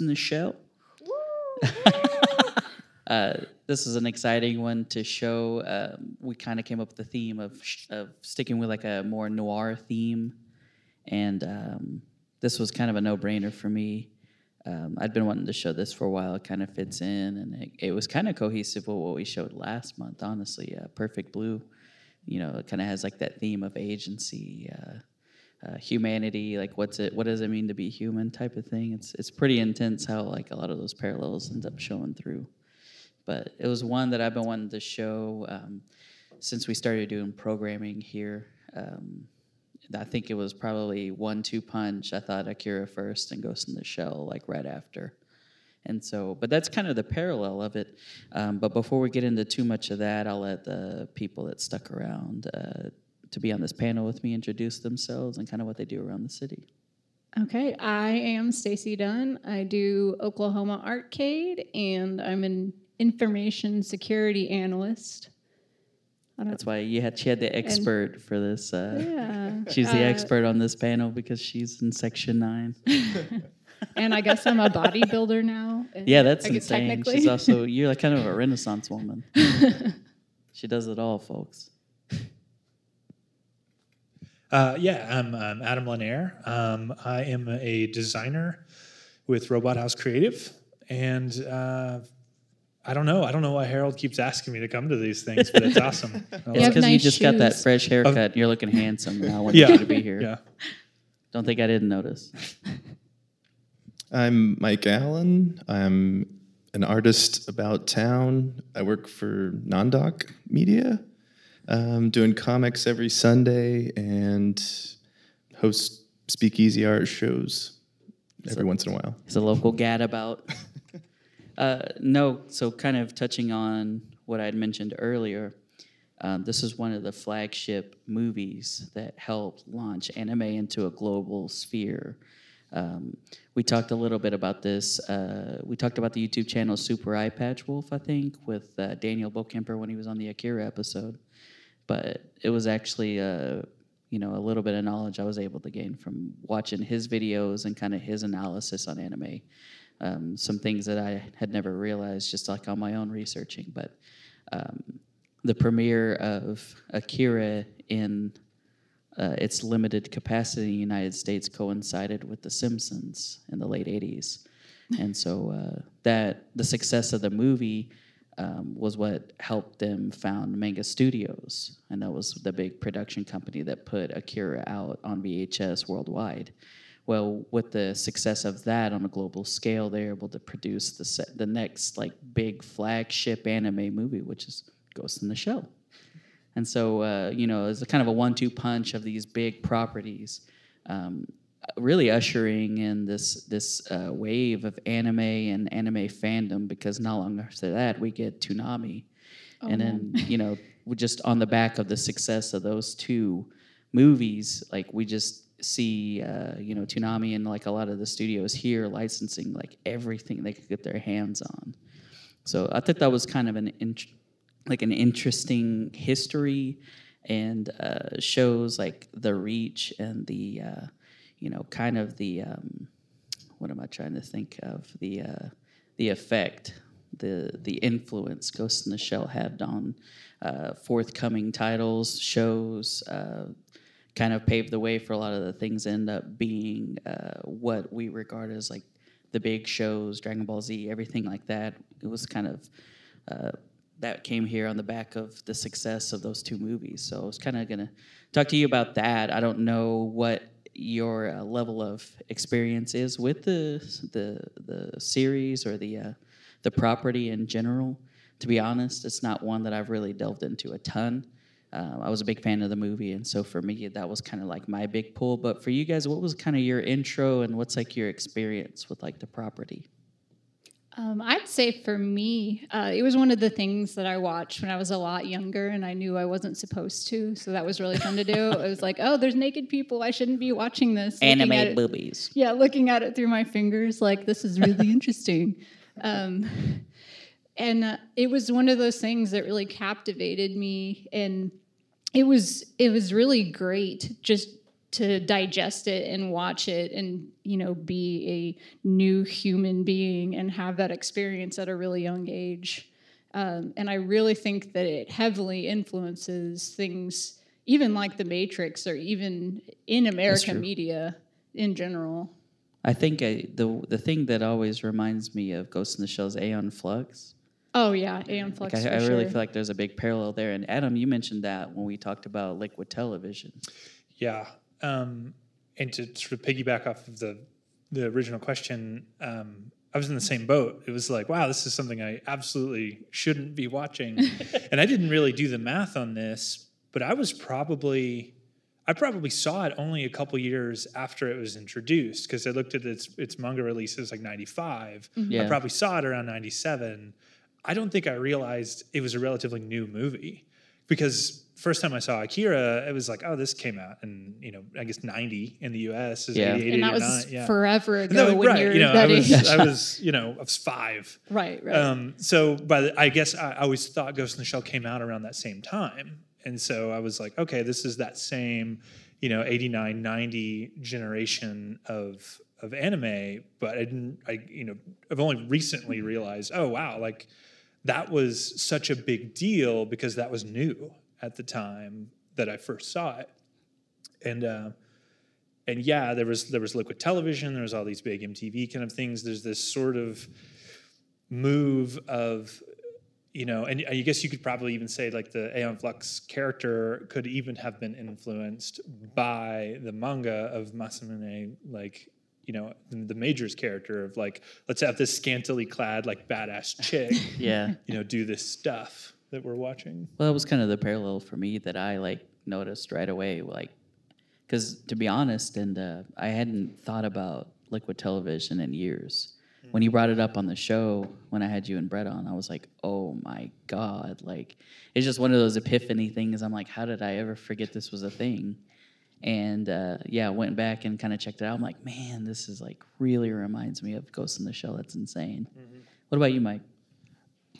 in the Shell. uh, this is an exciting one to show. Um, we kind of came up with the theme of, sh- of sticking with like a more noir theme, and um, this was kind of a no-brainer for me. Um, I'd been wanting to show this for a while. It kind of fits in, and it, it was kind of cohesive with what we showed last month. Honestly, uh, Perfect Blue, you know, it kind of has like that theme of agency, uh, uh, humanity. Like, what's it? What does it mean to be human? Type of thing. It's it's pretty intense how like a lot of those parallels end up showing through. But it was one that I've been wanting to show um, since we started doing programming here. Um, I think it was probably one two punch. I thought Akira first and Ghost in the Shell like right after. And so, but that's kind of the parallel of it. Um, but before we get into too much of that, I'll let the people that stuck around uh, to be on this panel with me introduce themselves and kind of what they do around the city. Okay, I am Stacy Dunn. I do Oklahoma Arcade, and I'm an information security analyst. That's why you had she had the expert for this. Uh, Yeah. She's the Uh, expert on this panel because she's in section nine. and I guess I'm a bodybuilder now. Yeah, that's insane. She's also you're like kind of a renaissance woman. she does it all, folks. Uh, yeah, I'm, I'm Adam Lanier. Um, I am a designer with Robot House Creative, and uh, I don't know. I don't know why Harold keeps asking me to come to these things, but it's awesome. It's love have because you nice just got that fresh haircut. and you're looking handsome. And I wanted Yeah. you to be here. Yeah. Don't think I didn't notice. I'm Mike Allen. I'm an artist about town. I work for Nondoc Media, um, doing comics every Sunday and host speakeasy art shows every once in a while. He's a local gadabout. uh, no, so kind of touching on what I'd mentioned earlier. Um, this is one of the flagship movies that helped launch anime into a global sphere. Um, we talked a little bit about this. Uh, we talked about the YouTube channel Super Eyepatch Wolf, I think, with uh, Daniel Bokemper when he was on the Akira episode. But it was actually, uh, you know, a little bit of knowledge I was able to gain from watching his videos and kind of his analysis on anime. Um, some things that I had never realized just like on my own researching. But um, the premiere of Akira in uh, its limited capacity in the United States coincided with The Simpsons in the late 80s. And so uh, that the success of the movie um, was what helped them found Manga Studios, and that was the big production company that put Akira out on VHS worldwide. Well, with the success of that on a global scale, they're able to produce the the next like big flagship anime movie, which is Ghost in the Shell. And so, uh, you know, it's kind of a one-two punch of these big properties, um, really ushering in this this uh, wave of anime and anime fandom. Because not long after that, we get Toonami, and then you know, just on the back of the success of those two movies, like we just see, uh, you know, Toonami and like a lot of the studios here licensing like everything they could get their hands on. So I thought that was kind of an int- like an interesting history and uh, shows like the reach and the uh, you know kind of the um, what am I trying to think of the uh, the effect the the influence Ghost in the Shell had on uh, forthcoming titles shows. Uh, kind of paved the way for a lot of the things end up being uh, what we regard as like the big shows, Dragon Ball Z, everything like that. It was kind of uh, that came here on the back of the success of those two movies. So I was kind of going to talk to you about that. I don't know what your uh, level of experience is with the the the series or the uh, the property in general. To be honest, it's not one that I've really delved into a ton. Um, I was a big fan of the movie, and so for me, that was kind of like my big pull. But for you guys, what was kind of your intro, and what's like your experience with like the property? Um, I'd say for me, uh, it was one of the things that I watched when I was a lot younger and I knew I wasn't supposed to. So that was really fun to do. it was like, oh, there's naked people. I shouldn't be watching this. Anime it- boobies. Yeah, looking at it through my fingers, like, this is really interesting. Um, and uh, it was one of those things that really captivated me. And it was, it was really great just to digest it and watch it and you know be a new human being and have that experience at a really young age um, and i really think that it heavily influences things even like the matrix or even in american media in general I think I, the the thing that always reminds me of Ghost in the Shell is Aeon Flux. oh yeah aeon flux Like I, for I really sure. feel like there's a big parallel there. And Adam, you mentioned that when we talked about liquid television. Yeah. Um, and to sort of piggyback off of the the original question, um, I was in the same boat. It was like, wow, this is something I absolutely shouldn't be watching. and I didn't really do the math on this, but I was probably I probably saw it only a couple years after it was introduced because I looked at its its manga releases like 95. I Yeah. probably saw it around 97. I don't think I realized it was a relatively new movie because first time I saw Akira, it was like, oh, this came out in you know I guess 90 in the U.S. is Yeah. and that was yeah. forever And ago that- when right, you're you know, I was. I was, you know, I was five. right right Um, so by the, I guess I, I always thought Ghost in the Shell came out around that same time. And so I was like, okay, this is that same, you know, 89, 90 generation of of anime, but I didn't I you know, I've only recently realized, oh wow, like that was such a big deal because that was new at the time that I first saw it. And uh and yeah, there was there was liquid television, there was all these big MTV kind of things. There's this sort of move of you know and i guess you could probably even say like the aeon flux character could even have been influenced by the manga of masamune like you know the major's character of like let's have this scantily clad like badass chick Yeah. you know do this stuff that we're watching Well, that was kind of the parallel for me that I like noticed right away. Like, because to be honest, and uh, I hadn't thought about liquid television in years. When you brought it up on the show, when I had you and Brett on, I was like, "Oh my god!" Like, it's just one of those epiphany things. I'm like, "How did I ever forget this was a thing?" And uh, yeah, went back and kind of checked it out. I'm like, "Man, this is like really reminds me of Ghost in the Shell. That's insane." What about you, Mike?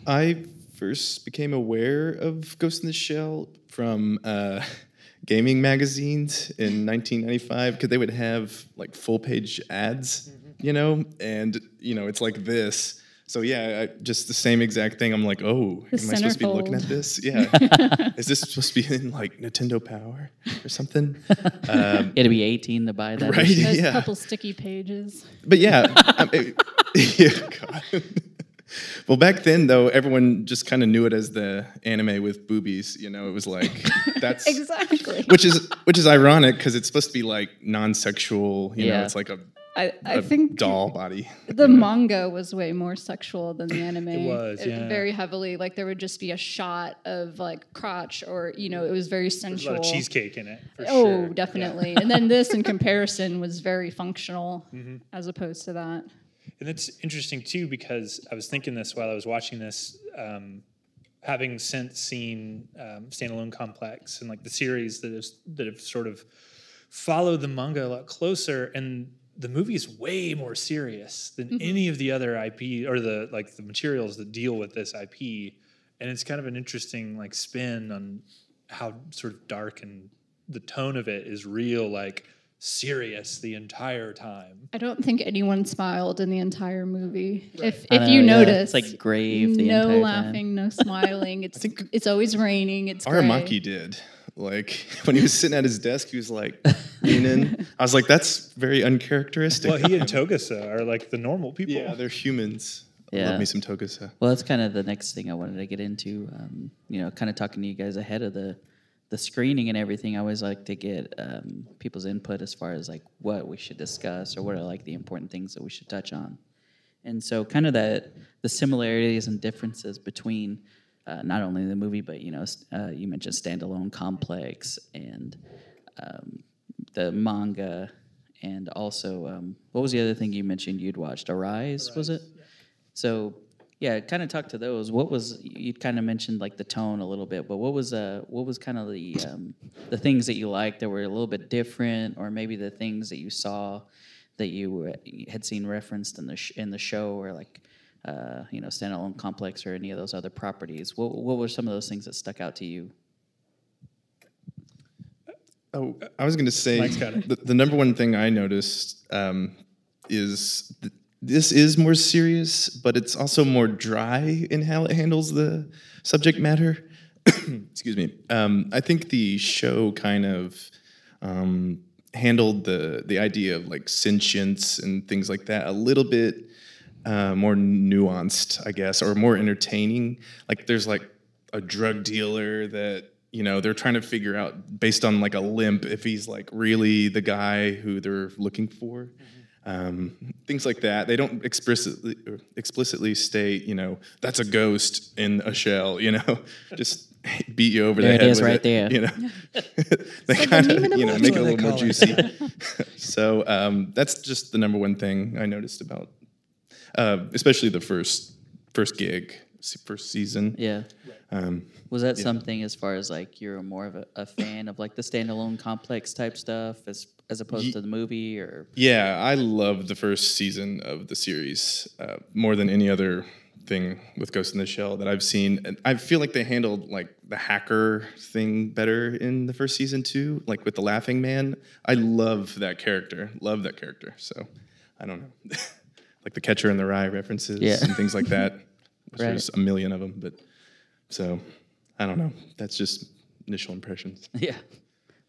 I first became aware of Ghost in the Shell from uh, gaming magazines in 1995 because they would have like full page ads, you know, and you know it's like this. So yeah, I, just the same exact thing. I'm like, oh, The am I supposed to be looking at this? Yeah, is this supposed to be in like Nintendo Power or something? Um, It'd be 18 to buy that. right? There's yeah. a couple sticky pages But yeah, I mean, yeah, God. well, back then though, everyone just kind of knew it as the anime with boobies. You know, it was like that's exactly which is which is ironic because it's supposed to be like non-sexual. You know, Yeah. it's like a, I, think doll body. the manga was way more sexual than the anime. It was, yeah. very heavily. Like there would just be a shot of like crotch, or you know, it was very there's a sensual. lot of cheesecake in it for Oh, sure. Yeah. definitely. and then this, in comparison, was very functional Mm-hmm. as opposed to that. And it's interesting too because I was thinking this while I was watching this, um, having since seen um, Standalone Complex and like the series that is that have sort of followed the manga a lot closer, and the movie is way more serious than mm-hmm. any of the other IP or the like the materials that deal with this IP, and it's kind of an interesting like spin on how sort of dark and the tone of it is real like serious the entire time. I don't think anyone smiled in the entire movie. If if know, you yeah. notice, It's like grave the no entire time. laughing, no smiling. It's think- it's always raining. It's gray. Aramaki did. Like when he was sitting at his desk, he was like leaning. I was like, that's very uncharacteristic. Well, he and Togusa are like the normal people. yeah, they're humans. Yeah. Love me some Togusa. Well, that's kind of the next thing I wanted to get into. Um, you know, kind of talking to you guys ahead of the the screening and everything. I always like to get um, people's input as far as like what we should discuss or what are like the important things that we should touch on. And so, kind of that the similarities and differences between uh, not only the movie, but you know, uh, you mentioned standalone complex and um, the manga, and also um, what was the other thing you mentioned you'd watched? Arise, was it? So, yeah, kind of talk to those. What was you kind of mentioned like the tone a little bit, but what was uh what was kind of the um, the things that you liked that were a little bit different, or maybe the things that you saw that you you had seen referenced in the sh- in the show, or like uh, you know standalone complex or any of those other properties. What what were some of those things that stuck out to you? Oh, I was going to say Mike's got it. the, the number one thing I noticed um, is th- this is more serious, but it's also more dry in how it handles the subject matter. Excuse me. Um, I think the show kind of um, handled the the idea of like sentience and things like that a little bit uh, more nuanced, I guess, or more entertaining. Like there's like a drug dealer that you know they're trying to figure out based on like a limp if he's like really the guy who they're looking for. Um, things like that. They don't explicitly explicitly state, you know, that's a ghost in a shell. You know, just beat you over There the head is with right it, there. You know, they like kind of in you know make it a little more juicy. so um, that's just the number one thing I noticed about, uh, especially the first first gig, first season. Yeah. Um, Was that something as far as like you're more of a, a fan of like the standalone complex type stuff as as opposed to the movie or yeah, I love the first season of the series uh, more than any other thing with Ghost in the Shell that I've seen. And I feel like they handled like the hacker thing better in the first season too, like with the Laughing Man. I love that character. Love that character. So I don't know, like the Catcher in the Rye references Yeah. and things like that. which Right. There's a million of them, but so I don't know. That's just initial impressions. yeah.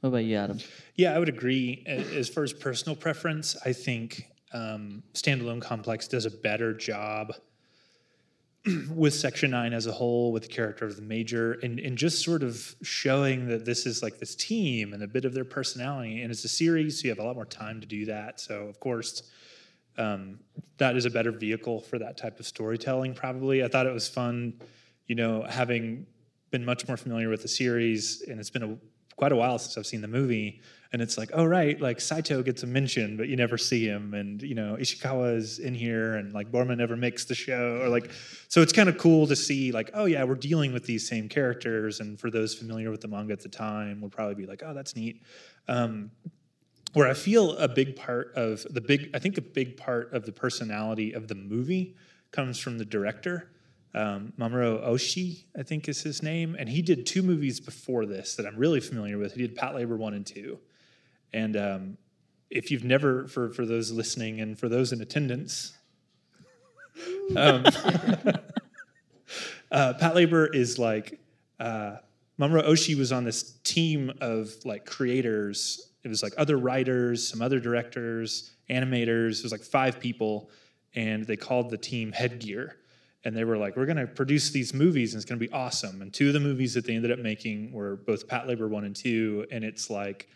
What about you, Adam? Yeah, I would agree. As far as personal preference, I think um, Standalone Complex does a better job with Section 9 as a whole, with the character of the Major, and, and just sort of showing that this is like this team and a bit of their personality. And it's a series, so you have a lot more time to do that. So, of course, um, that is a better vehicle for that type of storytelling, probably. I thought it was fun, you know, having been much more familiar with the series, and it's been a, quite a while since I've seen the movie. And it's like, oh right, like Saito gets a mention, but you never see him, and you know Ishikawa is in here, and like Boma never makes the show, or like, so it's kind of cool to see like, oh yeah, we're dealing with these same characters, and for those familiar with the manga at the time, would probably be like, oh that's neat. Um, where I feel a big part of the big, I think a big part of the personality of the movie comes from the director, um, Mamoru Oshii, I think is his name, and he did two movies before this that I'm really familiar with. He did Patlabor one and two, and um, if you've never, for for those listening and for those in attendance, um, uh, Patlabor is like uh, Mamoru Oshii was on this team of like creators. It was like other writers, some other directors, animators. It was like five people, and they called the team Headgear. And they were like, "We're going to produce these movies, and it's going to be awesome." And two of the movies that they ended up making were both Patlabor one and two, and it's like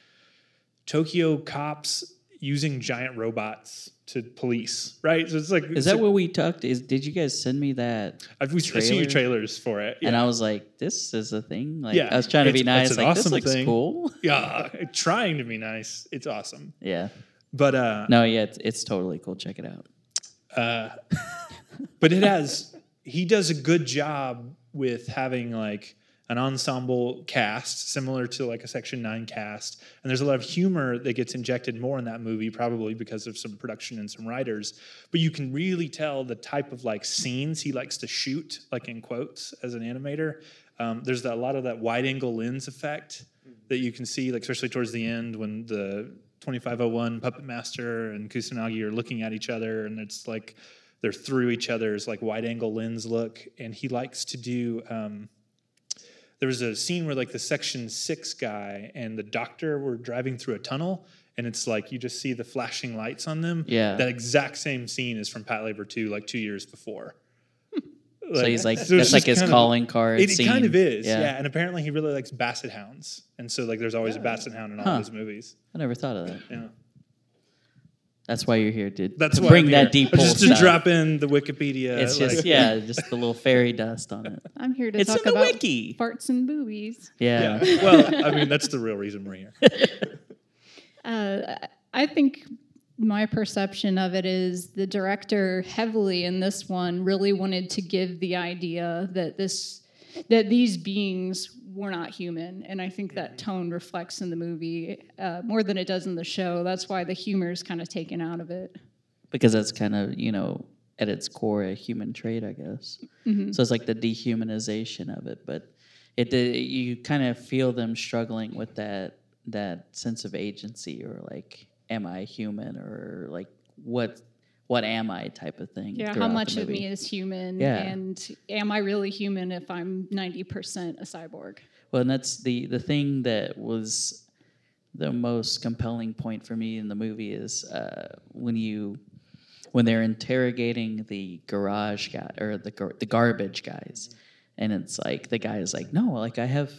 Tokyo cops using giant robots to police, right? So it's like Is that what we talked? Is did you guys send me that? I've we, seen your trailers for it? And. I was like, this is a thing. Like Yeah, I was trying to be nice. an Like this awesome looks thing. cool. yeah, trying to be nice. It's awesome. Yeah. But uh, No, yeah, it's, it's totally cool. Check it out. uh, but it has. He does a good job with having like an ensemble cast, similar to like a Section Nine cast, and there's a lot of humor that gets injected more in that movie, probably because of some production and some writers. But you can really tell the type of like scenes he likes to shoot, like in quotes, as an animator. Um, there's a lot of that wide angle lens effect that you can see, like especially towards the end when the 2501 Puppet Master and Kusanagi are looking at each other, and it's like they're through each other's like wide angle lens look. And he likes to do. Um, there was a scene where like the Section Six guy and the doctor were driving through a tunnel, and it's like you just see the flashing lights on them. Yeah. that exact same scene is from Patlabor 2, like two years before. so he's like, so it's that's like his kind of- calling card. it, it kind of is, yeah. Yeah. And apparently, he really likes basset hounds, and so like, there's always a basset hound in all Huh. his movies. I never thought of that. Yeah, That's why you're here, dude. that's to why bring I'm that here. deep just to stuff. drop in the Wikipedia. It's just like- yeah, just the little fairy dust on it. I'm here to It's talk in the about wiki. farts and boobies. Yeah. yeah. Well, I mean, that's the real reason we're here. Uh, I think my perception of it is the director heavily in this one really wanted to give the idea that this that these beings were not human. And i think that tone reflects in the movie uh, more than it does in the show. That's why the humor is kind of taken out of it. Because that's kind of you know at its core a human trait, I guess. So it's like the dehumanization of it, but it the- you kind of feel them struggling with that that sense of agency or like am I human or like what what am I type of thing. Yeah, how much of me is human? Yeah. And am I really human if I'm 90% a cyborg? Well, and that's the the thing that was the most compelling point for me in the movie is uh, when you when they're interrogating the garage guy or the gar- the garbage guys, and it's like the guy is like, no, like I have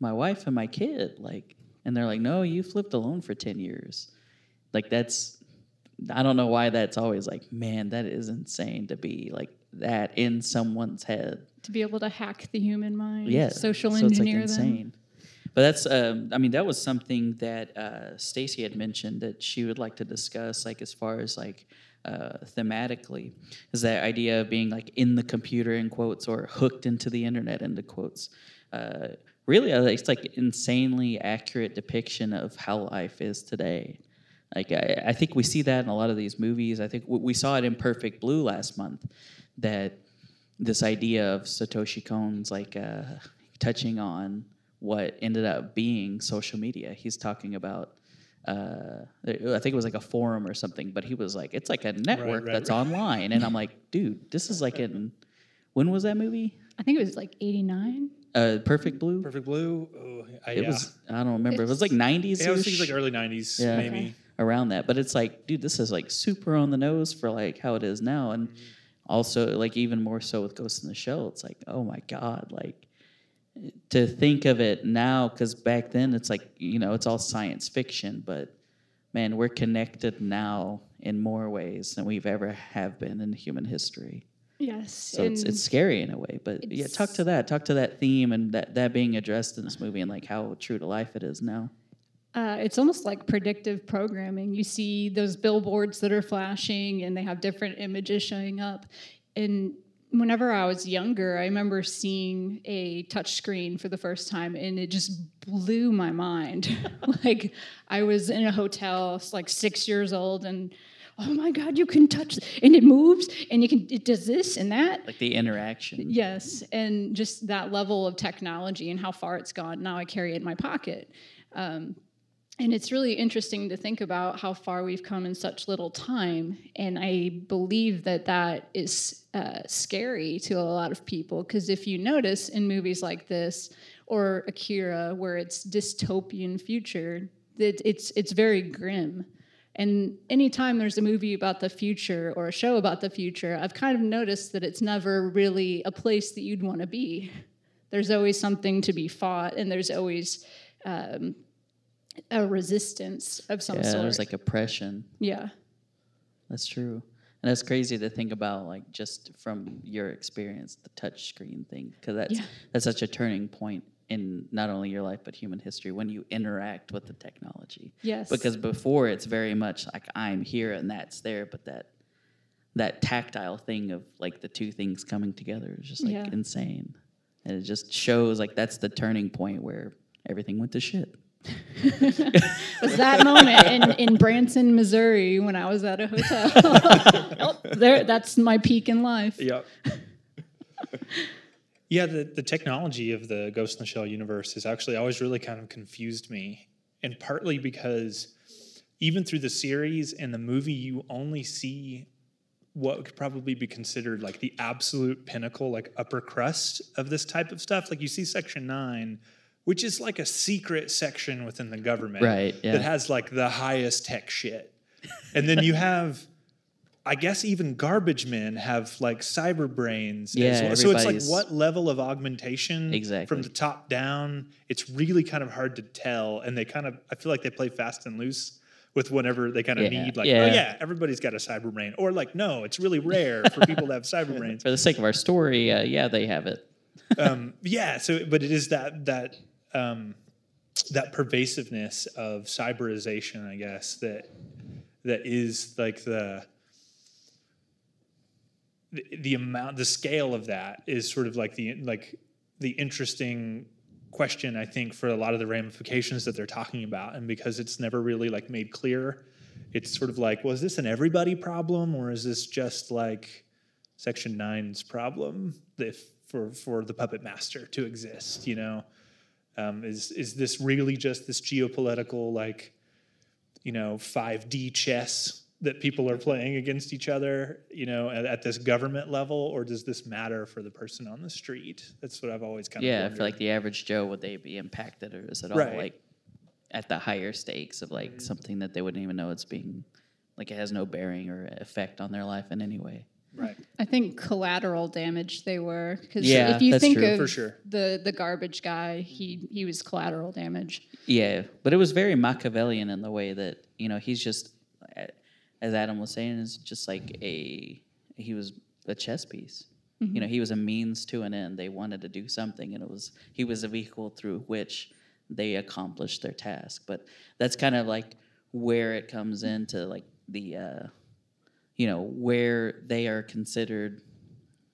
my wife and my kid, like, and they're like, no, you flipped alone for ten years, like that's. I don't know why that's always like, man, that is insane to be like that in someone's head. To be able to hack the human mind, Yeah, social so it's, like, engineer them. insane. But that's, um, I mean, that was something that uh, Stacy had mentioned that she would like to discuss, like as far as like uh, thematically, is that idea of being like in the computer in quotes or hooked into the internet into quotes. Uh, really, uh, it's like insanely accurate depiction of how life is today. Like I, I think we see that in a lot of these movies. I think w- we saw it in Perfect Blue last month. That this idea of Satoshi Kon's like uh, touching on what ended up being social media. He's talking about. Uh, I think it was like a forum or something, but he was like, "It's like a network right, that's right. online," and I'm like, "Dude, this is like in when was that movie? I think it was like 89. Uh, Perfect Blue. Perfect Blue. Oh, I, It yeah. was I don't remember. it was like 90s. yeah, I was thinking like early '90s, Yeah. maybe. Around that. But it's like, dude, this is like super on the nose for like how it is now, and mm-hmm. also like even more so with Ghost in the Shell. It's like, oh my god, like to think of it now, because back then it's like you know it's all science fiction, but man, we're connected now in more ways than we've ever have been in human history. Yes. So it's, it's scary in a way, but yeah, talk to that, talk to that theme and that that being addressed in this movie and like how true to life it is now. Uh, it's almost like predictive programming. You see those billboards that are flashing and they have different images showing up. And whenever I was younger, I remember seeing a touch screen for the first time and it just blew my mind. like I was in a hotel, like six years old, and oh my God, you can touch and it moves and you can, it does this and that. Like the interaction. Yes, and just that level of technology and how far it's gone. Now I carry it in my pocket. Um, and it's really interesting to think about how far we've come in such little time. And I believe that that is uh, scary to a lot of people because if you notice in movies like this or Akira, where it's dystopian future, that it's it's very grim. And anytime there's a movie about the future or a show about the future, I've kind of noticed that it's never really a place that you'd want to be. There's always something to be fought, and there's always um, a resistance of some sort. Yeah, sort. there's like oppression. yeah, That's true. And that's crazy to think about, like just from your experience, the touch screen thing, because that's Yeah. that's such a turning point in not only your life but human history when you interact with the technology. yes, Because before it's very much like I'm here and that's there, but that that tactile thing of like the two things coming together is just like Yeah. insane, and it just shows like that's the turning point where everything went to shit. was that moment in, in Branson, Missouri, when I was at a hotel. oh, there, that's my peak in life. Yep. yeah, the, the technology of the Ghost in the Shell universe has actually always really kind of confused me. And partly because even through the series and the movie, you only see what could probably be considered like the absolute pinnacle, like upper crust of this type of stuff. Like you see Section 9, which is like a secret section within the government Right, yeah. that has like the highest tech shit. And then you have I guess even garbage men have like cyber brains. as Yeah, well. So it's like what level of augmentation Exactly. from the top down? It's really kind of hard to tell. And they kind of, I feel like they play fast and loose with whatever they kind of Yeah, need. Like, yeah. oh yeah, everybody's got a cyber brain. Or like, no, it's really rare for people to have cyber brains. For the sake of our story, uh, yeah, they have it. um, yeah. So, but it is that that um, that pervasiveness of cyberization, I guess that that is like the the, amount, the scale of that is sort of like the like the interesting question I think for a lot of the ramifications that they're talking about, and because it's never really like made clear, it's sort of like, was this an everybody problem or is this just like Section 9's problem if for for the puppet master to exist? You know, Um, is is this really just this geopolitical like, you know, five D chess that people are playing against each other, you know, at, at, this government level, or does this matter for the person on the street? That's what I've always kind of yeah. feel like the average Joe would they be impacted, or is it all Right. like at the higher stakes of like something that they wouldn't even know it's being like it has no bearing or effect on their life in any way. Right. I think collateral damage they were because Yeah, if you that's think true. of For sure. the the garbage guy, he he was collateral damage. Yeah, but it was very Machiavellian in the way that you know he's just, as Adam was saying, is just like a he was a chess piece. You know, he was a means to an end. They wanted to do something, and it was he was a vehicle through which they accomplished their task. But that's kind of like where it comes into like the, uh, you know, where they are considered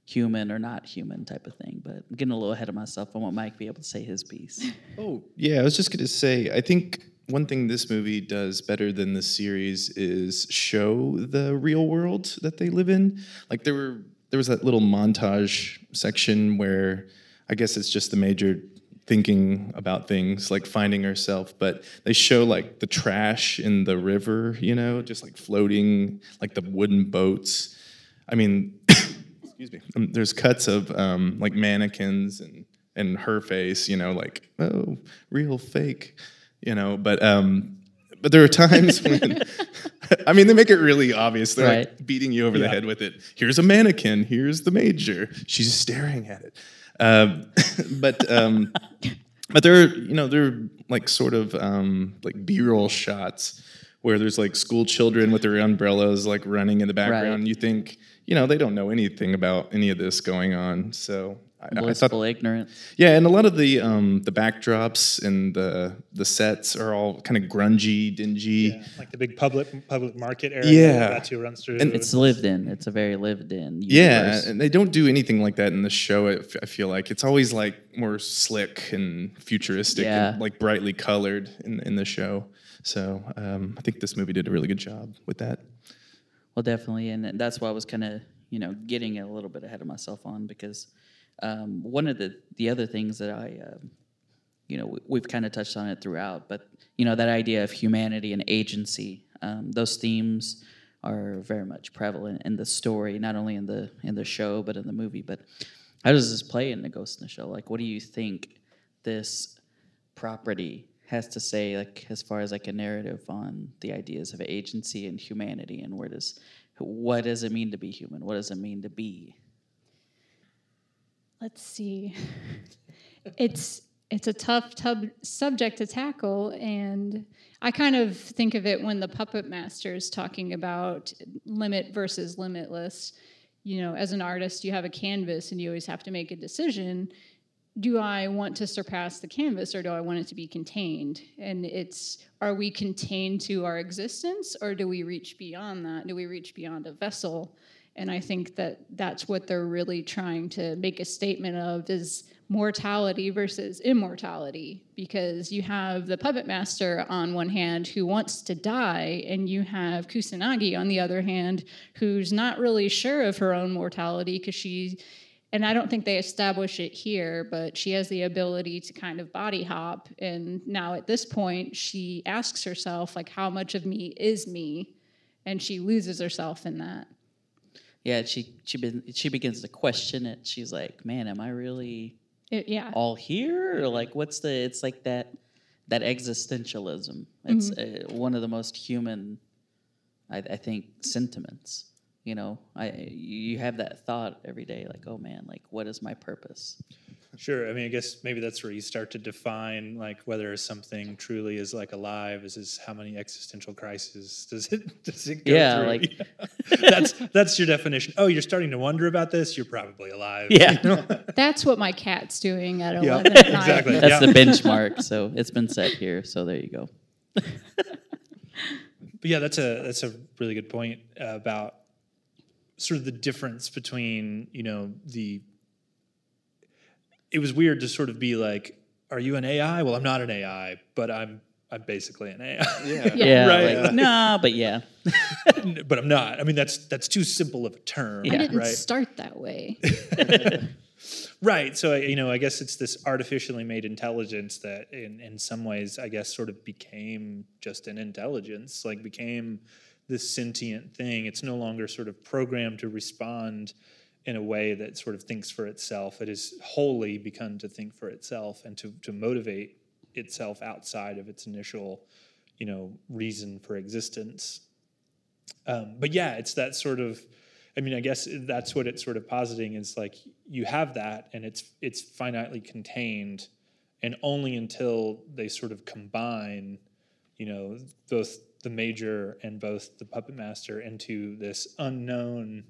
human or not human type of thing. But I'm getting a little ahead of myself. I want Mike to be able to say his piece. Oh, yeah. I was just going to say, I think one thing this movie does better than the series is show the real world that they live in. Like there were there was that little montage section where I guess it's just the major thinking about things like finding herself but they show like the trash in the river you know just like floating like the wooden boats. I mean excuse me um, there's cuts of um, like mannequins and and her face you know like oh real fake you know but um but there are times when i mean they make it really obvious. They're like beating you over the head with it. Here's a mannequin. Here's the major. She's staring at it um, but um but there are you know there are like sort of um like b-roll shots where there's like school children with their umbrellas like running in the background Right. you think you know they don't know anything about any of this going on so I, I thought Blissful ignorance. yeah and a lot of the um the backdrops and the the sets are all kind of grungy dingy Yeah, like the big public public market area Yeah. that Batou runs through. And It's lived in. It's a very lived in. yeah and they don't do anything like that in the show I feel like it's always like more slick and futuristic Yeah. and like brightly colored in, in the show so um, i think this movie did a really good job with that Well, definitely, and that's why I was kind of you know getting a little bit ahead of myself on because um, one of the the other things that I um, you know we, we've kind of touched on it throughout, but you know that idea of humanity and agency, um, those themes are very much prevalent in the story, not only in the in the show but in the movie. But how does this play in the Ghost in the Shell? Like, what do you think this property has to say like as far as like a narrative on the ideas of agency and humanity and where does what does it mean to be human what does it mean to be Let's see. It's it's a tough tub subject to tackle, and I kind of think of it when the puppet master is talking about limit versus limitless. You know, as an artist, you have a canvas, and you always have to make a decision. Do I want to surpass the canvas, or do I want it to be contained? And it's are we contained to our existence, or do we reach beyond that? Do we reach beyond a vessel? And I think that that's what they're really trying to make a statement of is mortality versus immortality because you have the puppet master on one hand who wants to die and you have Kusanagi on the other hand who's not really sure of her own mortality because she and I don't think they establish it here, but she has the ability to kind of body hop. And now at this point, she asks herself, like, how much of me is me? And she loses herself in that. Yeah she she be, she begins to question it. She's like man am i really It, yeah. all here? Or like what's the it's like that that existentialism. It's uh, one of the most human I, I think sentiments you know i you have that thought every day like oh man like what is my purpose Sure. I mean, I guess maybe that's where you start to define like whether something truly is like alive. Is is how many existential crises does it does it go Yeah, through? like- that's that's your definition. Oh, you're starting to wonder about this. You're probably alive. Yeah. You know? That's what my cat's doing at Yeah, 11 at night. exactly. that's Yeah. the benchmark so it's been set here so there you go But yeah, that's a that's a really good point about sort of the difference between you know the. It was weird to sort of be like, "Are you an AI?" Well, I'm not an AI, but I'm I'm basically an AI. Yeah. yeah Right. like, nah but yeah but I'm not. I mean, that's that's too simple of a term, Yeah. I didn't right? start that way. Right. So you know, I guess it's this artificially made intelligence that, in in some ways, I guess, sort of became just an intelligence, like became this sentient thing. It's no longer sort of programmed to respond in a way that sort of thinks for itself. It has wholly begun to think for itself and to to motivate itself outside of its initial, you know, reason for existence. Um, but yeah, it's that sort of I mean, I guess that's what it's sort of positing is like you have that and it's it's finitely contained, and only until they sort of combine, you know, both the major and both the puppet master into this unknown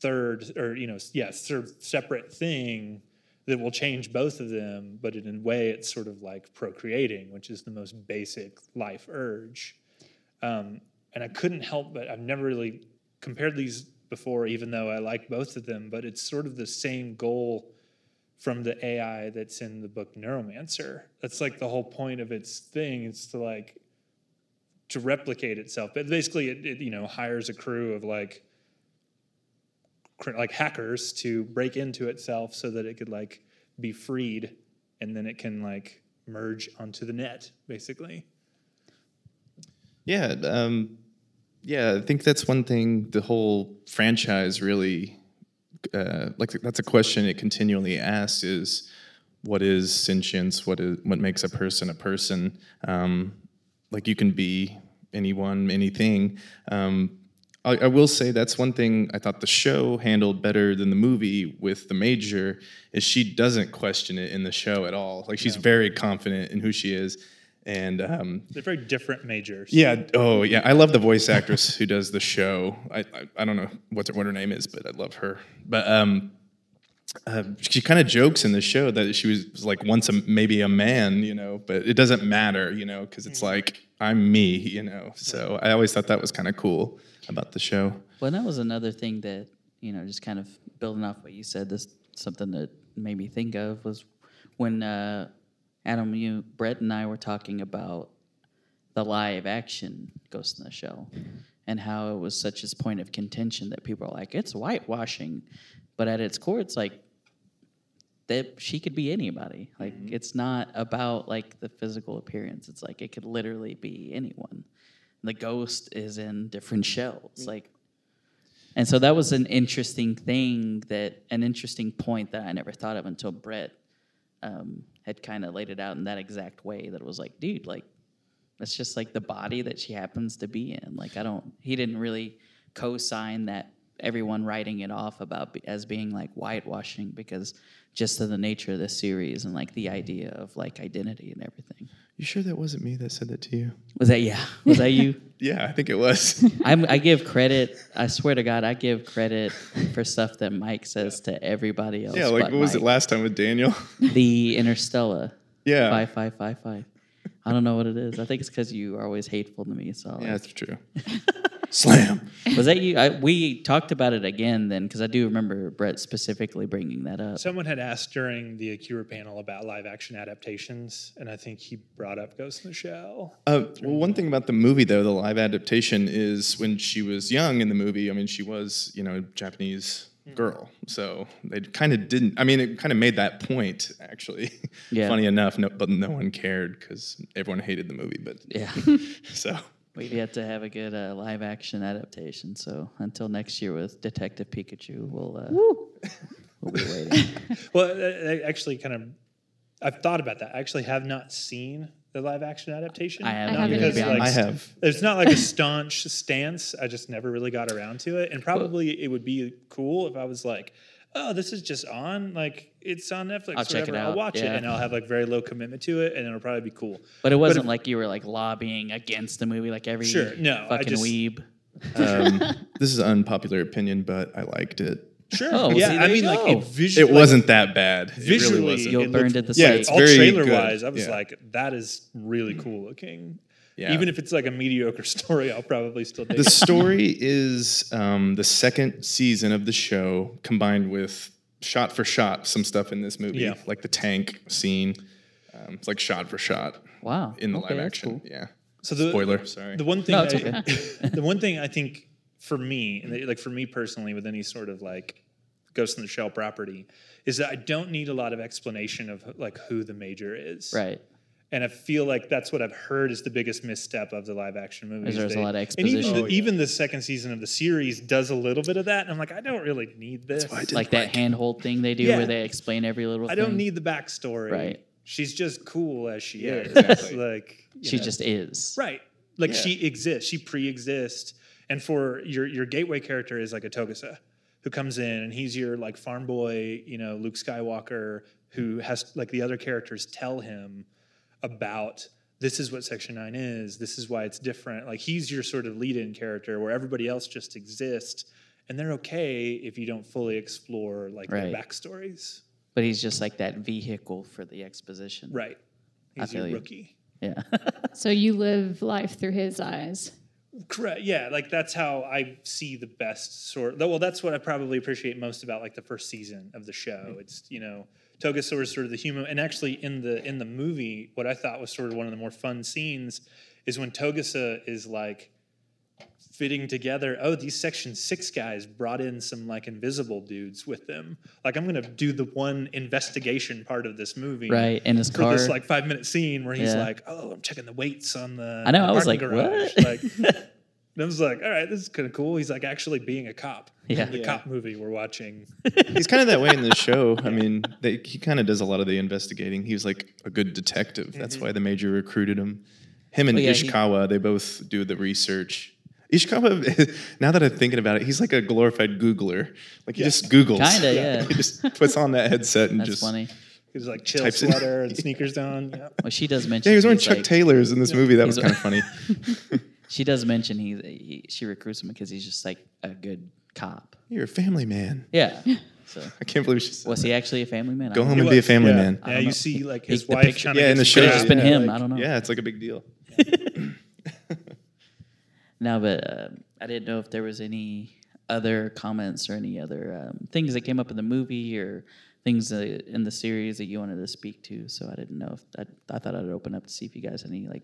third or you know yeah sort of separate thing that will change both of them but in a way it's sort of like procreating which is the most basic life urge um, and i couldn't help but i've never really compared these before, even though I like both of them, but it's sort of the same goal from the AI that's in the book Neuromancer. That's like the whole point of its thing. It's to like to replicate itself. But basically, it, it you know hires a crew of like like hackers to break into itself so that it could like be freed, and then it can like merge onto the net, basically. Yeah, um, yeah, I think that's one thing the whole franchise really uh, like that's a question it continually asks is what is sentience? What is what makes a person a person? Um, like you can be anyone, anything. Um, I, I, will say that's one thing I thought the show handled better than the movie with the major is she doesn't question it in the show at all. Like she's very confident in who she is and um, they're very different majors. Yeah. Oh, yeah. I love the voice actress who does the show. I I, I don't know what her, what her name is, but I love her. But um, uh, she kind of jokes in the show that she was like once a, maybe a man, you know, but it doesn't matter, you know, because it's mm-hmm. like I'm me, you know. So I always thought that was kind of cool about the show. Well, that was another thing that you know, just kind of building off what you said. This something that made me think of was when. Uh, Adam, you, Brett, and I were talking about the live action Ghost in the Shell and how it was such a point of contention that people are like, it's whitewashing. But at its core, it's like that she could be anybody. Like mm-hmm. it's not about like the physical appearance. It's like it could literally be anyone. The ghost is in different shells. Mm-hmm. Like and so that was an interesting thing that an interesting point that I never thought of until Brett um, had kind of laid it out in that exact way that it was like, dude, like that's just like the body that she happens to be in. Like I don't, he didn't really co-sign that everyone writing it off about as being like whitewashing because just of the nature of the series and like the idea of like identity and everything. You sure that wasn't me that said that to you? Was that yeah? Was that you? yeah, I think it was. I'm, i give credit. I swear to God, I give credit for stuff that Mike says to everybody else. Yeah, like what was Mike. it last time with Daniel? the Interstellar. Yeah. Five five five five. I don't know what it is. I think it's because you are always hateful to me. So yeah, like, that's true. Slam. Was that you? I, we talked about it again then because I do remember Brett specifically bringing that up. Someone had asked during the Akira panel about live action adaptations, and I think he brought up Ghost in the Shell. Uh, well, one thing about the movie though, the live adaptation is when she was young in the movie. I mean, she was you know a Japanese hmm. girl. So they kind of didn't. I mean, it kind of made that point actually. Yeah. Funny enough, no, but no one cared because everyone hated the movie. But yeah. so We've yet to have a good uh, live action adaptation. So until next year with Detective Pikachu, we'll uh, we'll be waiting. well, I actually, kind of, I've thought about that. I actually have not seen the live action adaptation. I have. Not because, like, I have. It's not like a staunch stance. I just never really got around to it, and probably it would be cool if I was like, oh, this is just on. Like it's on Netflix. I'll check it out. I'll watch yeah. it, and I'll have like very low commitment to it, and it'll probably be cool. But it wasn't but if, like you were like lobbying against the movie, like every sure, no, fucking just, weeb. Um, this is an unpopular opinion, but I liked it. Sure. Oh, yeah. See, I mean, like it visually, it wasn't that bad. Visually, it really wasn't. You burned at the yeah, all trailer good. wise. I was yeah. like, that is really cool looking. Yeah. Even if it's like a mediocre story, I'll probably still The story is um, the second season of the show combined with shot for shot some stuff in this movie, yeah. like the tank scene. Um, it's like shot for shot. Wow. In the okay, live action, cool. yeah. So the spoiler, sorry. The one thing, no, I, the one thing I think for me, and like for me personally, with any sort of like Ghost in the Shell property is that I don't need a lot of explanation of like who the major is. Right. And I feel like that's what I've heard is the biggest misstep of the live action movies. Is is there's a lot of And even exposition. the, even the second season of the series does a little bit of that. And I'm like, I don't really need this. why I didn't Like that handhold thing they do Yeah. where they explain every little I thing. don't need the backstory. Right. She's just cool as she Yeah, is. exactly. like She know. just is. Right. Like Yeah. she exists. She pre-exists. And for your your gateway character is like a Togusa who comes in and he's your like farm boy, you know, Luke Skywalker who has like the other characters tell him about this is what section 9 is, this is why it's different. Like he's your sort of lead-in character where everybody else just exists and they're okay if you don't fully explore like their backstories. But he's just like that vehicle for the exposition. Right. He's feel your you. rookie. Yeah. So you live life through his eyes. Correct. Yeah, like that's how I see the best sort. Well, that's what I probably appreciate most about like the first season of the show. It's you know Togusa is sort of the human, and actually in the in the movie, what I thought was sort of one of the more fun scenes is when Togusa is like fitting together. Oh, these Section Six guys brought in some like invisible dudes with them. Like I'm gonna do the one investigation part of this movie, right. In his for car. this like five minute scene where he's Yeah. like, "Oh, I'm checking the weights on the." I know, I was like, garage." what? Like, and I was like, "All right, this is kind of cool." He's like actually being a cop. Yeah. the Yeah. cop movie we're watching. He's kind of that way in the show. I mean, they, he kind of does a lot of the investigating. He was like a good detective. That's mm-hmm. why the major recruited him. Him and Well, yeah, he- Ishikawa, they both do the research. Ishikawa, now that I'm thinking about it, he's like a glorified Googler. Like he just Googles. Kinda, yeah. he just puts on that headset and That's just. funny. He's like chill Types in- sweater and sneakers on. Yeah. Well, she does mention. Yeah, he was wearing Chuck like- Taylors in this movie. That was kind of funny. She does mention he, he she recruits him because he's just like a good cop. You're a family man. Yeah. So I can't believe she said was that. he actually a family man? I Go don't home know. and be a family yeah. man. Yeah, you see like his the wife picture- kind of Yeah, in the show. Could have just been him. I don't know. Yeah, it's like a big deal. No, but uh, I didn't know if there was any other comments or any other um, things that came up in the movie or things uh, in the series that you wanted to speak to. So I didn't know if I, I thought I'd open up to see if you guys had any like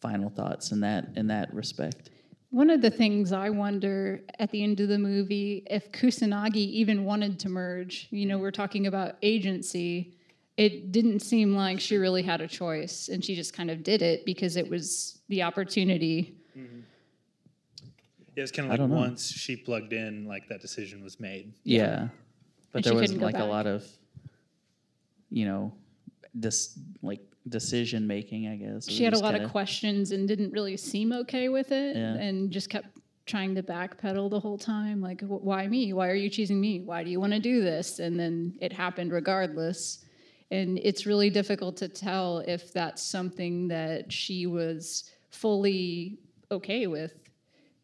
final thoughts in that in that respect. One of the things I wonder at the end of the movie if Kusanagi even wanted to merge. You know, we're talking about agency. It didn't seem like she really had a choice, and she just kind of did it because it was the opportunity. It was kind of don't like know. once she plugged in, like that decision was made. Yeah, but And there wasn't couldn't like a lot of, you know, this like decision making. I guess She had a lot kinda- of questions and didn't really seem okay with it, Yeah. and just kept trying to backpedal the whole time. Like, why me? Why are you choosing me? Why do you want to do this? And then it happened regardless. And it's really difficult to tell if that's something that she was fully okay with.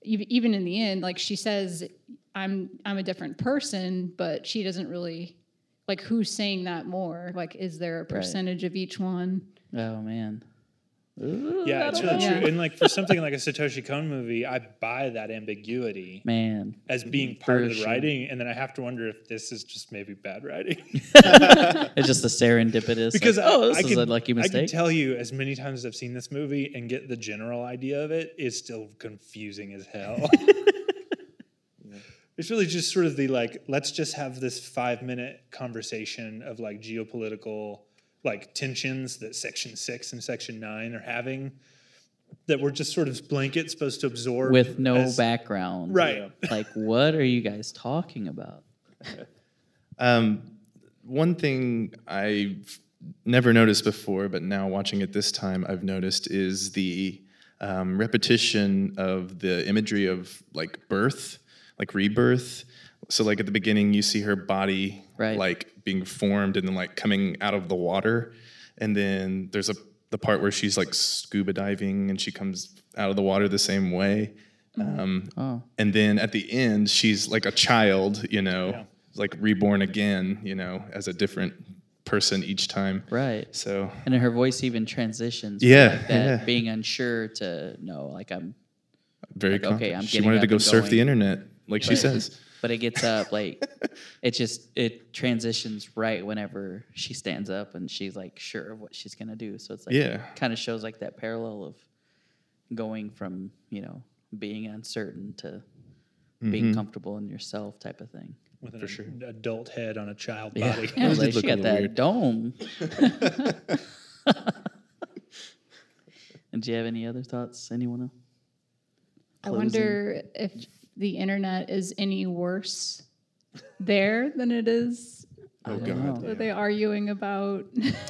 Ev- Even in the end, like she says, I'm I'm a different person, but she doesn't really like who's saying that more. Like, is there a percentage of each one? Oh man. Ooh, Yeah, it's really know. know. true. And like for something like a Satoshi Kon movie, I buy that ambiguity Man, as being part For of the sure. writing, and then I have to wonder if this is just maybe bad writing. it's just a serendipitous. because like, I- oh, this I, is can, a lucky mistake. I can tell you as many times as I've seen this movie and get the general idea of it, it's still confusing as hell. It's really just sort of the like, let's just have this five minute conversation of like geopolitical like tensions that section six and section nine are having that we're just sort of blanket supposed to absorb with no as- background. Right. Like, what are you guys talking about? Um, one thing I've never noticed before, but now watching it this time, I've noticed is the um, repetition of the imagery of like birth, like rebirth. So, like at the beginning, you see her body Right. like being formed and then like coming out of the water, and then there's a the part where she's like scuba diving and she comes out of the water the same way. Um, Oh, and then at the end she's like a child you know Yeah. like reborn again you know as a different person each time right. so And then her voice even transitions. Yeah, like that yeah. being unsure to no, like I'm. very Like, okay, confident. I'm she wanted to go and surf the internet like she says But it gets up like it just it transitions right whenever she stands up and she's like sure of what she's gonna do. So it's like Yeah. kind of shows like that parallel of going from you know being uncertain to Mm-hmm. being comfortable in yourself type of thing. with an For sure. adult head on a child Yeah, body. I was like, she got that weird. dome. and do you have any other thoughts? Anyone else? I wonder if the internet is any worse there than it is. Oh God. know. Are they arguing about?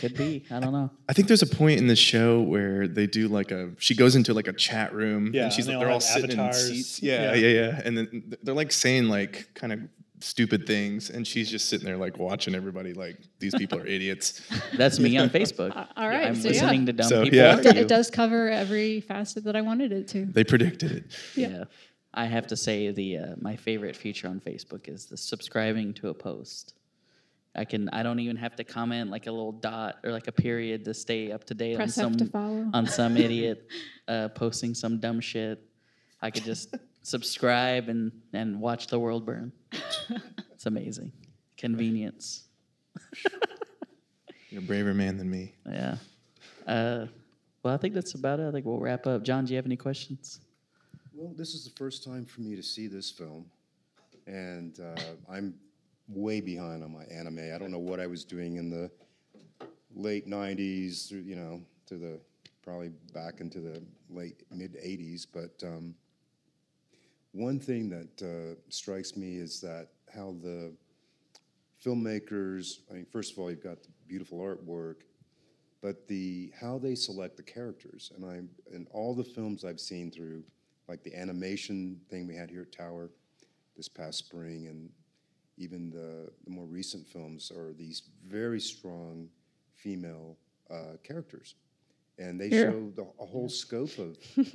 Could be. I don't know. I think there's a point in the show where they do like a. She goes into like a chat room. Yeah, and she's and they they're all all have sitting in avatars. seats. Yeah, Yeah. yeah, yeah, And then they're like saying like kind of stupid things, and she's just sitting there like watching everybody like these people are idiots. That's me on Facebook. all right, I'm so listening yeah. to dumb So, people. yeah. It, do- it does cover every facet that I wanted it to. They predicted it. Yeah. I have to say the uh, my favorite feature on Facebook is the subscribing to a post. I can I don't even have to comment like a little dot or like a period to stay up to date Press on some to follow. on some idiot uh, posting some dumb shit. I could just subscribe and and watch the world burn. It's amazing. Convenience. You're a braver man than me. Yeah. Uh, well, I think that's about it. I think we'll wrap up. John, do you have any questions? Well, this is the first time for me to see this film, and uh, I'm way behind on my anime. I don't know what I was doing in the late '90s, through you know, to the probably back into the late mid '80s. But um, one thing that uh, strikes me is that how the filmmakers. I mean, first of all, you've got the beautiful artwork, but the how they select the characters and i in all the films i've seen through like the animation thing we had here at tower this past spring and even the, the more recent films are these very strong female uh, characters and they Yeah. show the a whole scope of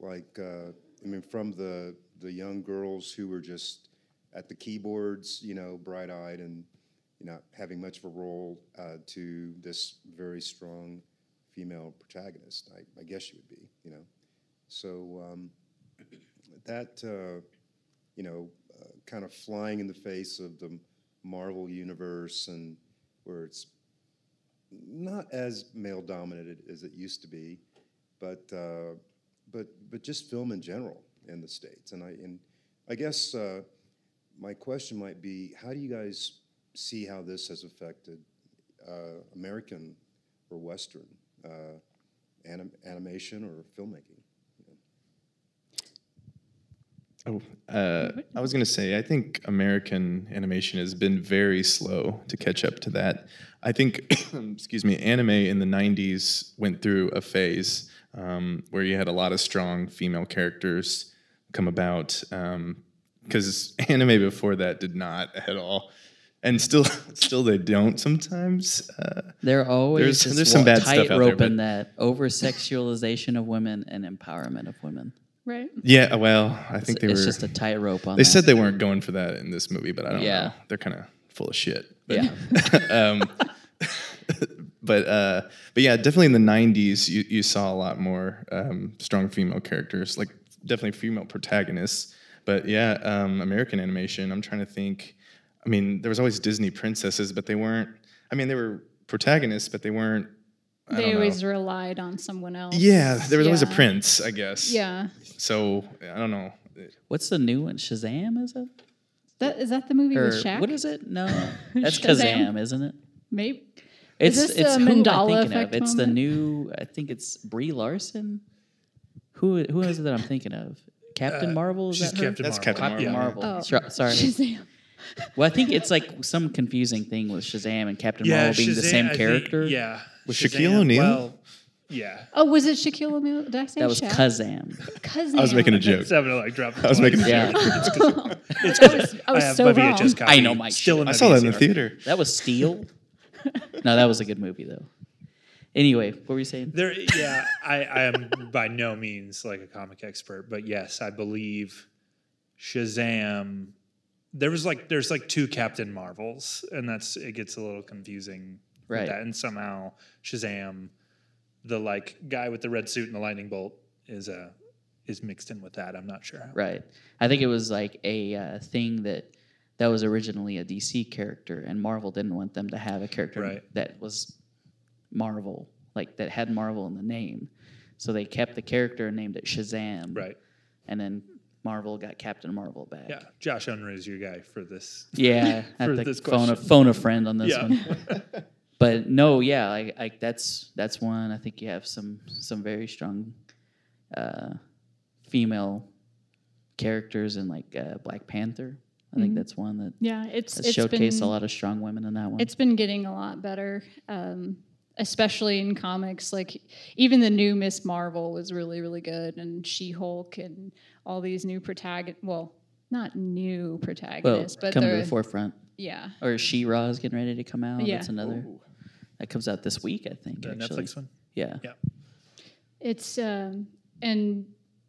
like uh, i mean from the the young girls who were just at the keyboards you know bright-eyed and you know, having much of a role uh, to this very strong female protagonist. I, I guess she would be, you know. So um, that, uh, you know, uh, kind of flying in the face of the Marvel universe and where it's not as male dominated as it used to be, but uh, but but just film in general in the states. And I and I guess uh, my question might be, how do you guys see how this has affected uh, American or Western uh, anim- animation or filmmaking? Oh, uh, I was gonna say I think American animation has been very slow to catch up to that. I think, excuse me, anime in the '90s went through a phase um, where you had a lot of strong female characters come about because anime before that did not at all, and still, still they don't sometimes. Uh, There always There's- there's some bad stuff out there, tightrope in that over sexualization of women and empowerment of women. Right. yeah, well, I think they were. it's were. just a tightrope on they that. said they weren't going for that in this movie, but I don't Yeah. know. They're kind of full of shit. But, Yeah. um, but uh, but yeah, definitely in the '90s, you, you saw a lot more um, strong female characters, like definitely female protagonists. But yeah, um, American animation. I'm trying to think. I mean, there was always Disney princesses, but they weren't. I mean, they were protagonists, but they weren't. I They don't know. always relied on someone else. Yeah, there was always a prince, I guess. Yeah. So I don't know. What's the new one? Shazam, is it? That is that the movie Or with Shaq? what is it? No, that's Shazam? Kazaam, isn't it? Maybe. It's this it's the who I Mandela thinking of? effect It's the new. I think it's Brie Larson. Who who is it that I'm thinking of? Captain uh, Marvel. Is She's that her? Captain That's Marvel. Captain Captain Yeah. Marvel. Oh. Sorry. Shazam. Well, I think it's like some confusing thing with Shazam and Captain Yeah, Marvel being the same I think- character. yeah. With Shazam, Shaquille O'Neal? Well, yeah. Oh, was it Shaquille O'Neal? Did I say That was Shaq? Kazaam. Cousin. I was making a joke. Seven to like drop. I was making a Yeah. It's I was, I I was have so wrong. I know my Still shit. in I my saw that in the theater. That was Steel. no, that was a good movie though. Anyway, what were you saying? There, yeah, I, I am by no means like a comic expert, but yes, I believe Shazam. There was like there's like two Captain Marvels, and that's it gets a little confusing. with Right. that. and somehow Shazam, the like guy with the red suit and the lightning bolt, is uh, is mixed in with that. I'm not sure. How. Right. I think it was like a uh, thing that that was originally a DC character, and Marvel didn't want them to have a character Right. that was Marvel, like that had Marvel in the name. So they kept the character and named it Shazam. Right. And then Marvel got Captain Marvel back. Yeah, Josh Unruh is your guy for this. Yeah, For have to this phone a phone a friend on this Yeah. one. But no, yeah, I, I that's that's one. I think you have some some very strong uh, female characters in like uh, Black Panther. I think that's one that Yeah, it's has it's showcased been, a lot of strong women in that one. It's been getting a lot better, um, especially in comics. Like even the new Miss Marvel was really really good, and She Hulk and all these new protagonists. Well, not new well, protagonists, but come to the forefront. yeah. Or She-Ra is getting ready to come out. Yeah. That's another. That comes out this week, I think. The actually. Netflix one. Yeah. Yeah. It's um, and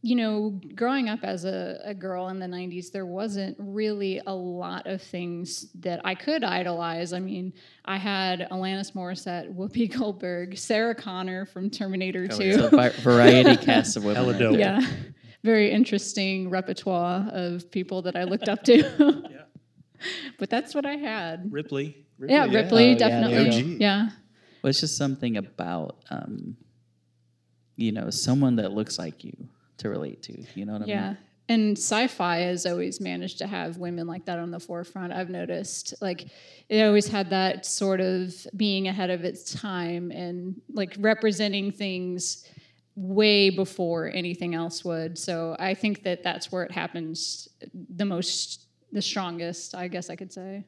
you know, growing up as a, a girl in the '90s, there wasn't really a lot of things that I could idolize. I mean, I had Alanis Morissette, Whoopi Goldberg, Sarah Connor from Terminator 2. It's a vi- variety cast of women. Right there. yeah, very interesting repertoire of people that I looked up to. But that's what I had. Ripley. Ripley Yeah, Ripley, Ripley, Oh, yeah, definitely. the OG. Yeah. Well, it's just something about, um, you know, someone that looks like you to relate to. You know what I Yeah. mean? Yeah. And sci-fi has always managed to have women like that on the forefront. I've noticed, like, it always had that sort of being ahead of its time and like representing things way before anything else would. So I think that that's where it happens the most, the strongest. I guess I could say.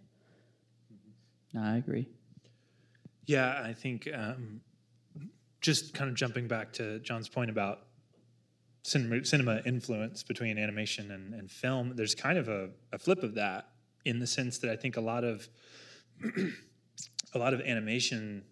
No, I agree. Yeah, I think um, just kind of jumping back to John's point about cinema, influence between animation and, and film, there's kind of a, a flip of that in the sense that I think a lot of a lot of animation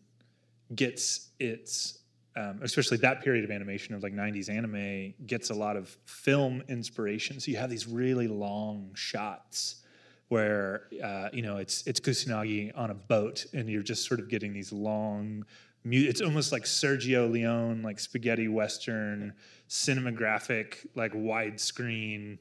gets its um, especially that period of animation of like 90s anime gets a lot of film inspiration so you have these really long shots where uh, you know it's it's Kusanagi on a boat, and you're just sort of getting these long. It's almost like Sergio Leone, like spaghetti western, cinematographic, like widescreen,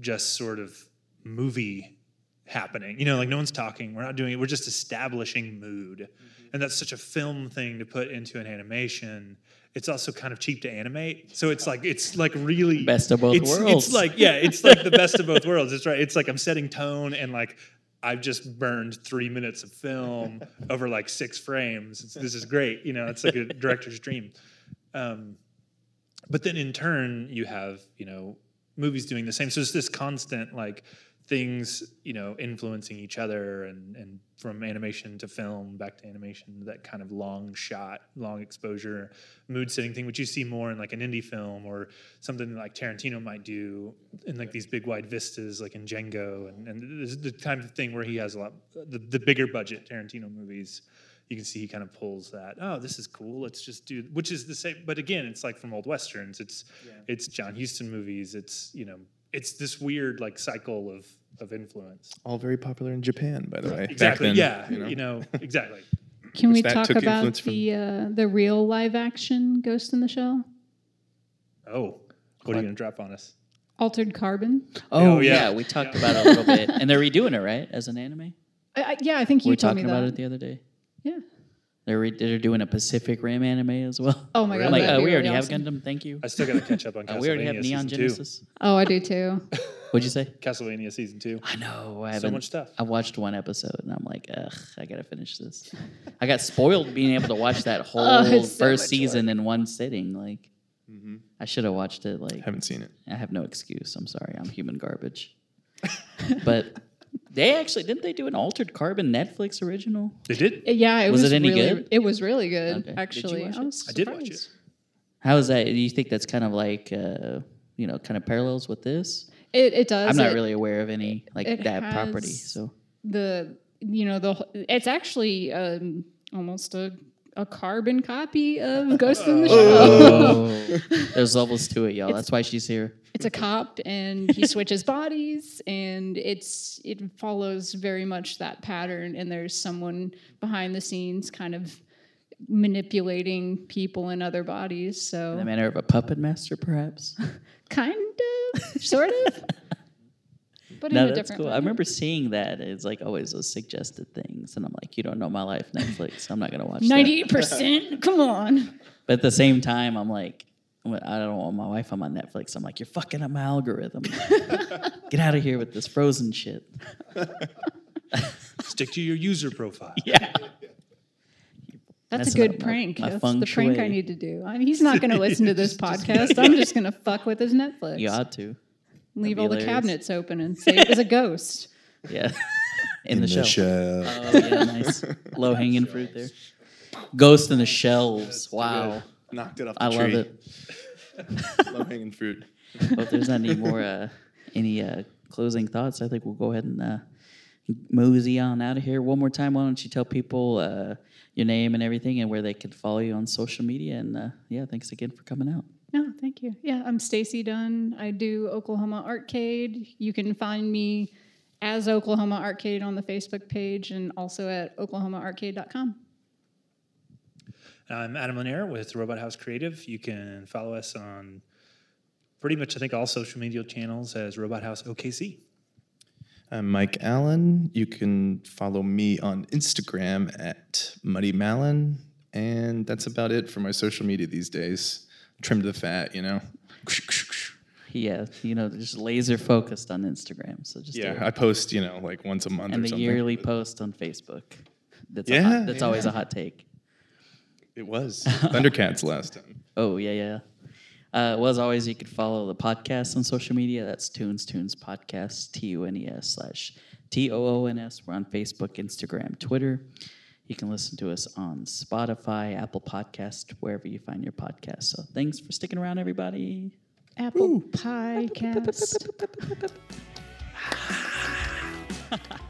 just sort of movie happening. You know, like no one's talking. We're not doing it. We're just establishing mood, and that's such a film thing to put into an animation. It's also kind of cheap to animate, so it's like it's like really Best of both it's, worlds. It's like yeah, it's like the best of both worlds. It's right. It's like I'm setting tone and like I've just burned three minutes of film over like six frames. It's, this is great. You know, it's like a director's dream. Um, but then in turn, you have you know movies doing the same. So it's this constant like things you know influencing each other and and from animation to film back to animation that kind of long shot long exposure mood setting thing which you see more in like an indie film or something like tarantino might do in like these big wide vistas like in django and, and this is the kind of thing where he has a lot the, the bigger budget tarantino movies you can see he kind of pulls that oh this is cool let's just do which is the same but again it's like from old westerns it's it's john huston movies it's you know it's this weird like cycle of of influence All very popular in Japan, by the way. back exactly then, yeah you know? you know exactly Can we Which that talk about influence from- the uh, the real live action Ghost in the Shell? oh what are you gonna drop on us Altered Carbon. Oh, Oh, yeah. yeah. we talked about it a little bit, and they're redoing it, right, as an anime. I, I, yeah, I think we you were told me that. about it the other day. Yeah. They're re- they're doing a Pacific Rim anime as well. Oh my god. I'm like, uh, we already really have awesome. Gundam. Thank you. i still gotta catch up on Uh, we already have Neon season two. Genesis. Oh, I do too. What'd you say? castlevania season two I know. I so haven't. much stuff I watched one episode and I'm like, ugh, I gotta finish this. I got spoiled being able to watch that whole Oh, so first much season in one sitting. Like, Mm-hmm. I should have watched it. Like, I Haven't seen it. I have no excuse. I'm sorry. I'm human garbage. but they actually didn't they do an altered carbon Netflix original? they did Yeah, it Was was, it any really, good? It was really good, Okay. Did you actually. watch I, it? was I did watch surprised. it. How is that? Do you think that's kind of like, uh, you know, kind of parallels with this? It, it does. I'm not It- really aware of any like it that property. So the you know the it's actually um, almost a a carbon copy of Ghost in the oh. Shell. oh, there's levels to it, y'all. That's why she's here. It's a cop, and he switches bodies, and it's it follows very much that pattern. And there's someone behind the scenes, kind of manipulating people in other bodies. In the So manner of a puppet master, perhaps. kind of, sort of, but in no, a that's different cool. way. I remember seeing that. It's like always those suggested things, and I'm like, you don't know my life, Netflix. I'm not gonna watch that. Ninety-eight percent. Come on. But at the same time, I'm like, I don't want my wife on my Netflix. I'm like, you're fucking up my algorithm. Get out of here with this frozen shit. Stick to your user profile. Yeah. That's a good up my- prank. my That's feng the prank I need to do. I mean, he's not going to listen to this podcast. I'm just going to fuck with his Netflix. You ought to. Leave be all the cabinets open and say it was a ghost. Yeah. In, the, shell. shell. Oh yeah, nice. Low hanging fruit there. Ghost in the shelves. Wow. Knocked it off the I love tree. it. Low hanging fruit. Well, if there's not any more uh, any uh, closing thoughts, I think we'll go ahead and uh, mosey on out of here. One more time, why don't you tell people uh, your name and everything and where they can follow you on social media? And uh, yeah, thanks again for coming out. No, thank you. Yeah, I'm Stacy Dunn. I do Oklahoma Arcade. You can find me as Oklahoma Arcade on the Facebook page and also at oklahomaarcade.com. I'm Adam Lanier with Robot House Creative. You can follow us on pretty much, I think, all social media channels as Robot House OKC. I'm Mike Allen. You can follow me on Instagram at Muddy Malin. And that's about it for my social media these days. Trim to the fat, you know? Yeah, uh, you know, just laser focused on Instagram. So just Yeah. I post, you know, like once a month and the yearly post on Facebook. That's a Yeah, hot, that's always a hot take. It was Thundercats last time. Oh yeah, yeah. Uh, well, as always, you can follow the podcast on social media. That's Tunes Toons Podcast, T U N E S slash T O O N S. We're on Facebook, Instagram, Twitter. You can listen to us on Spotify, Apple Podcast, wherever you find your podcast. So thanks for sticking around, everybody. Apple Pie Cast.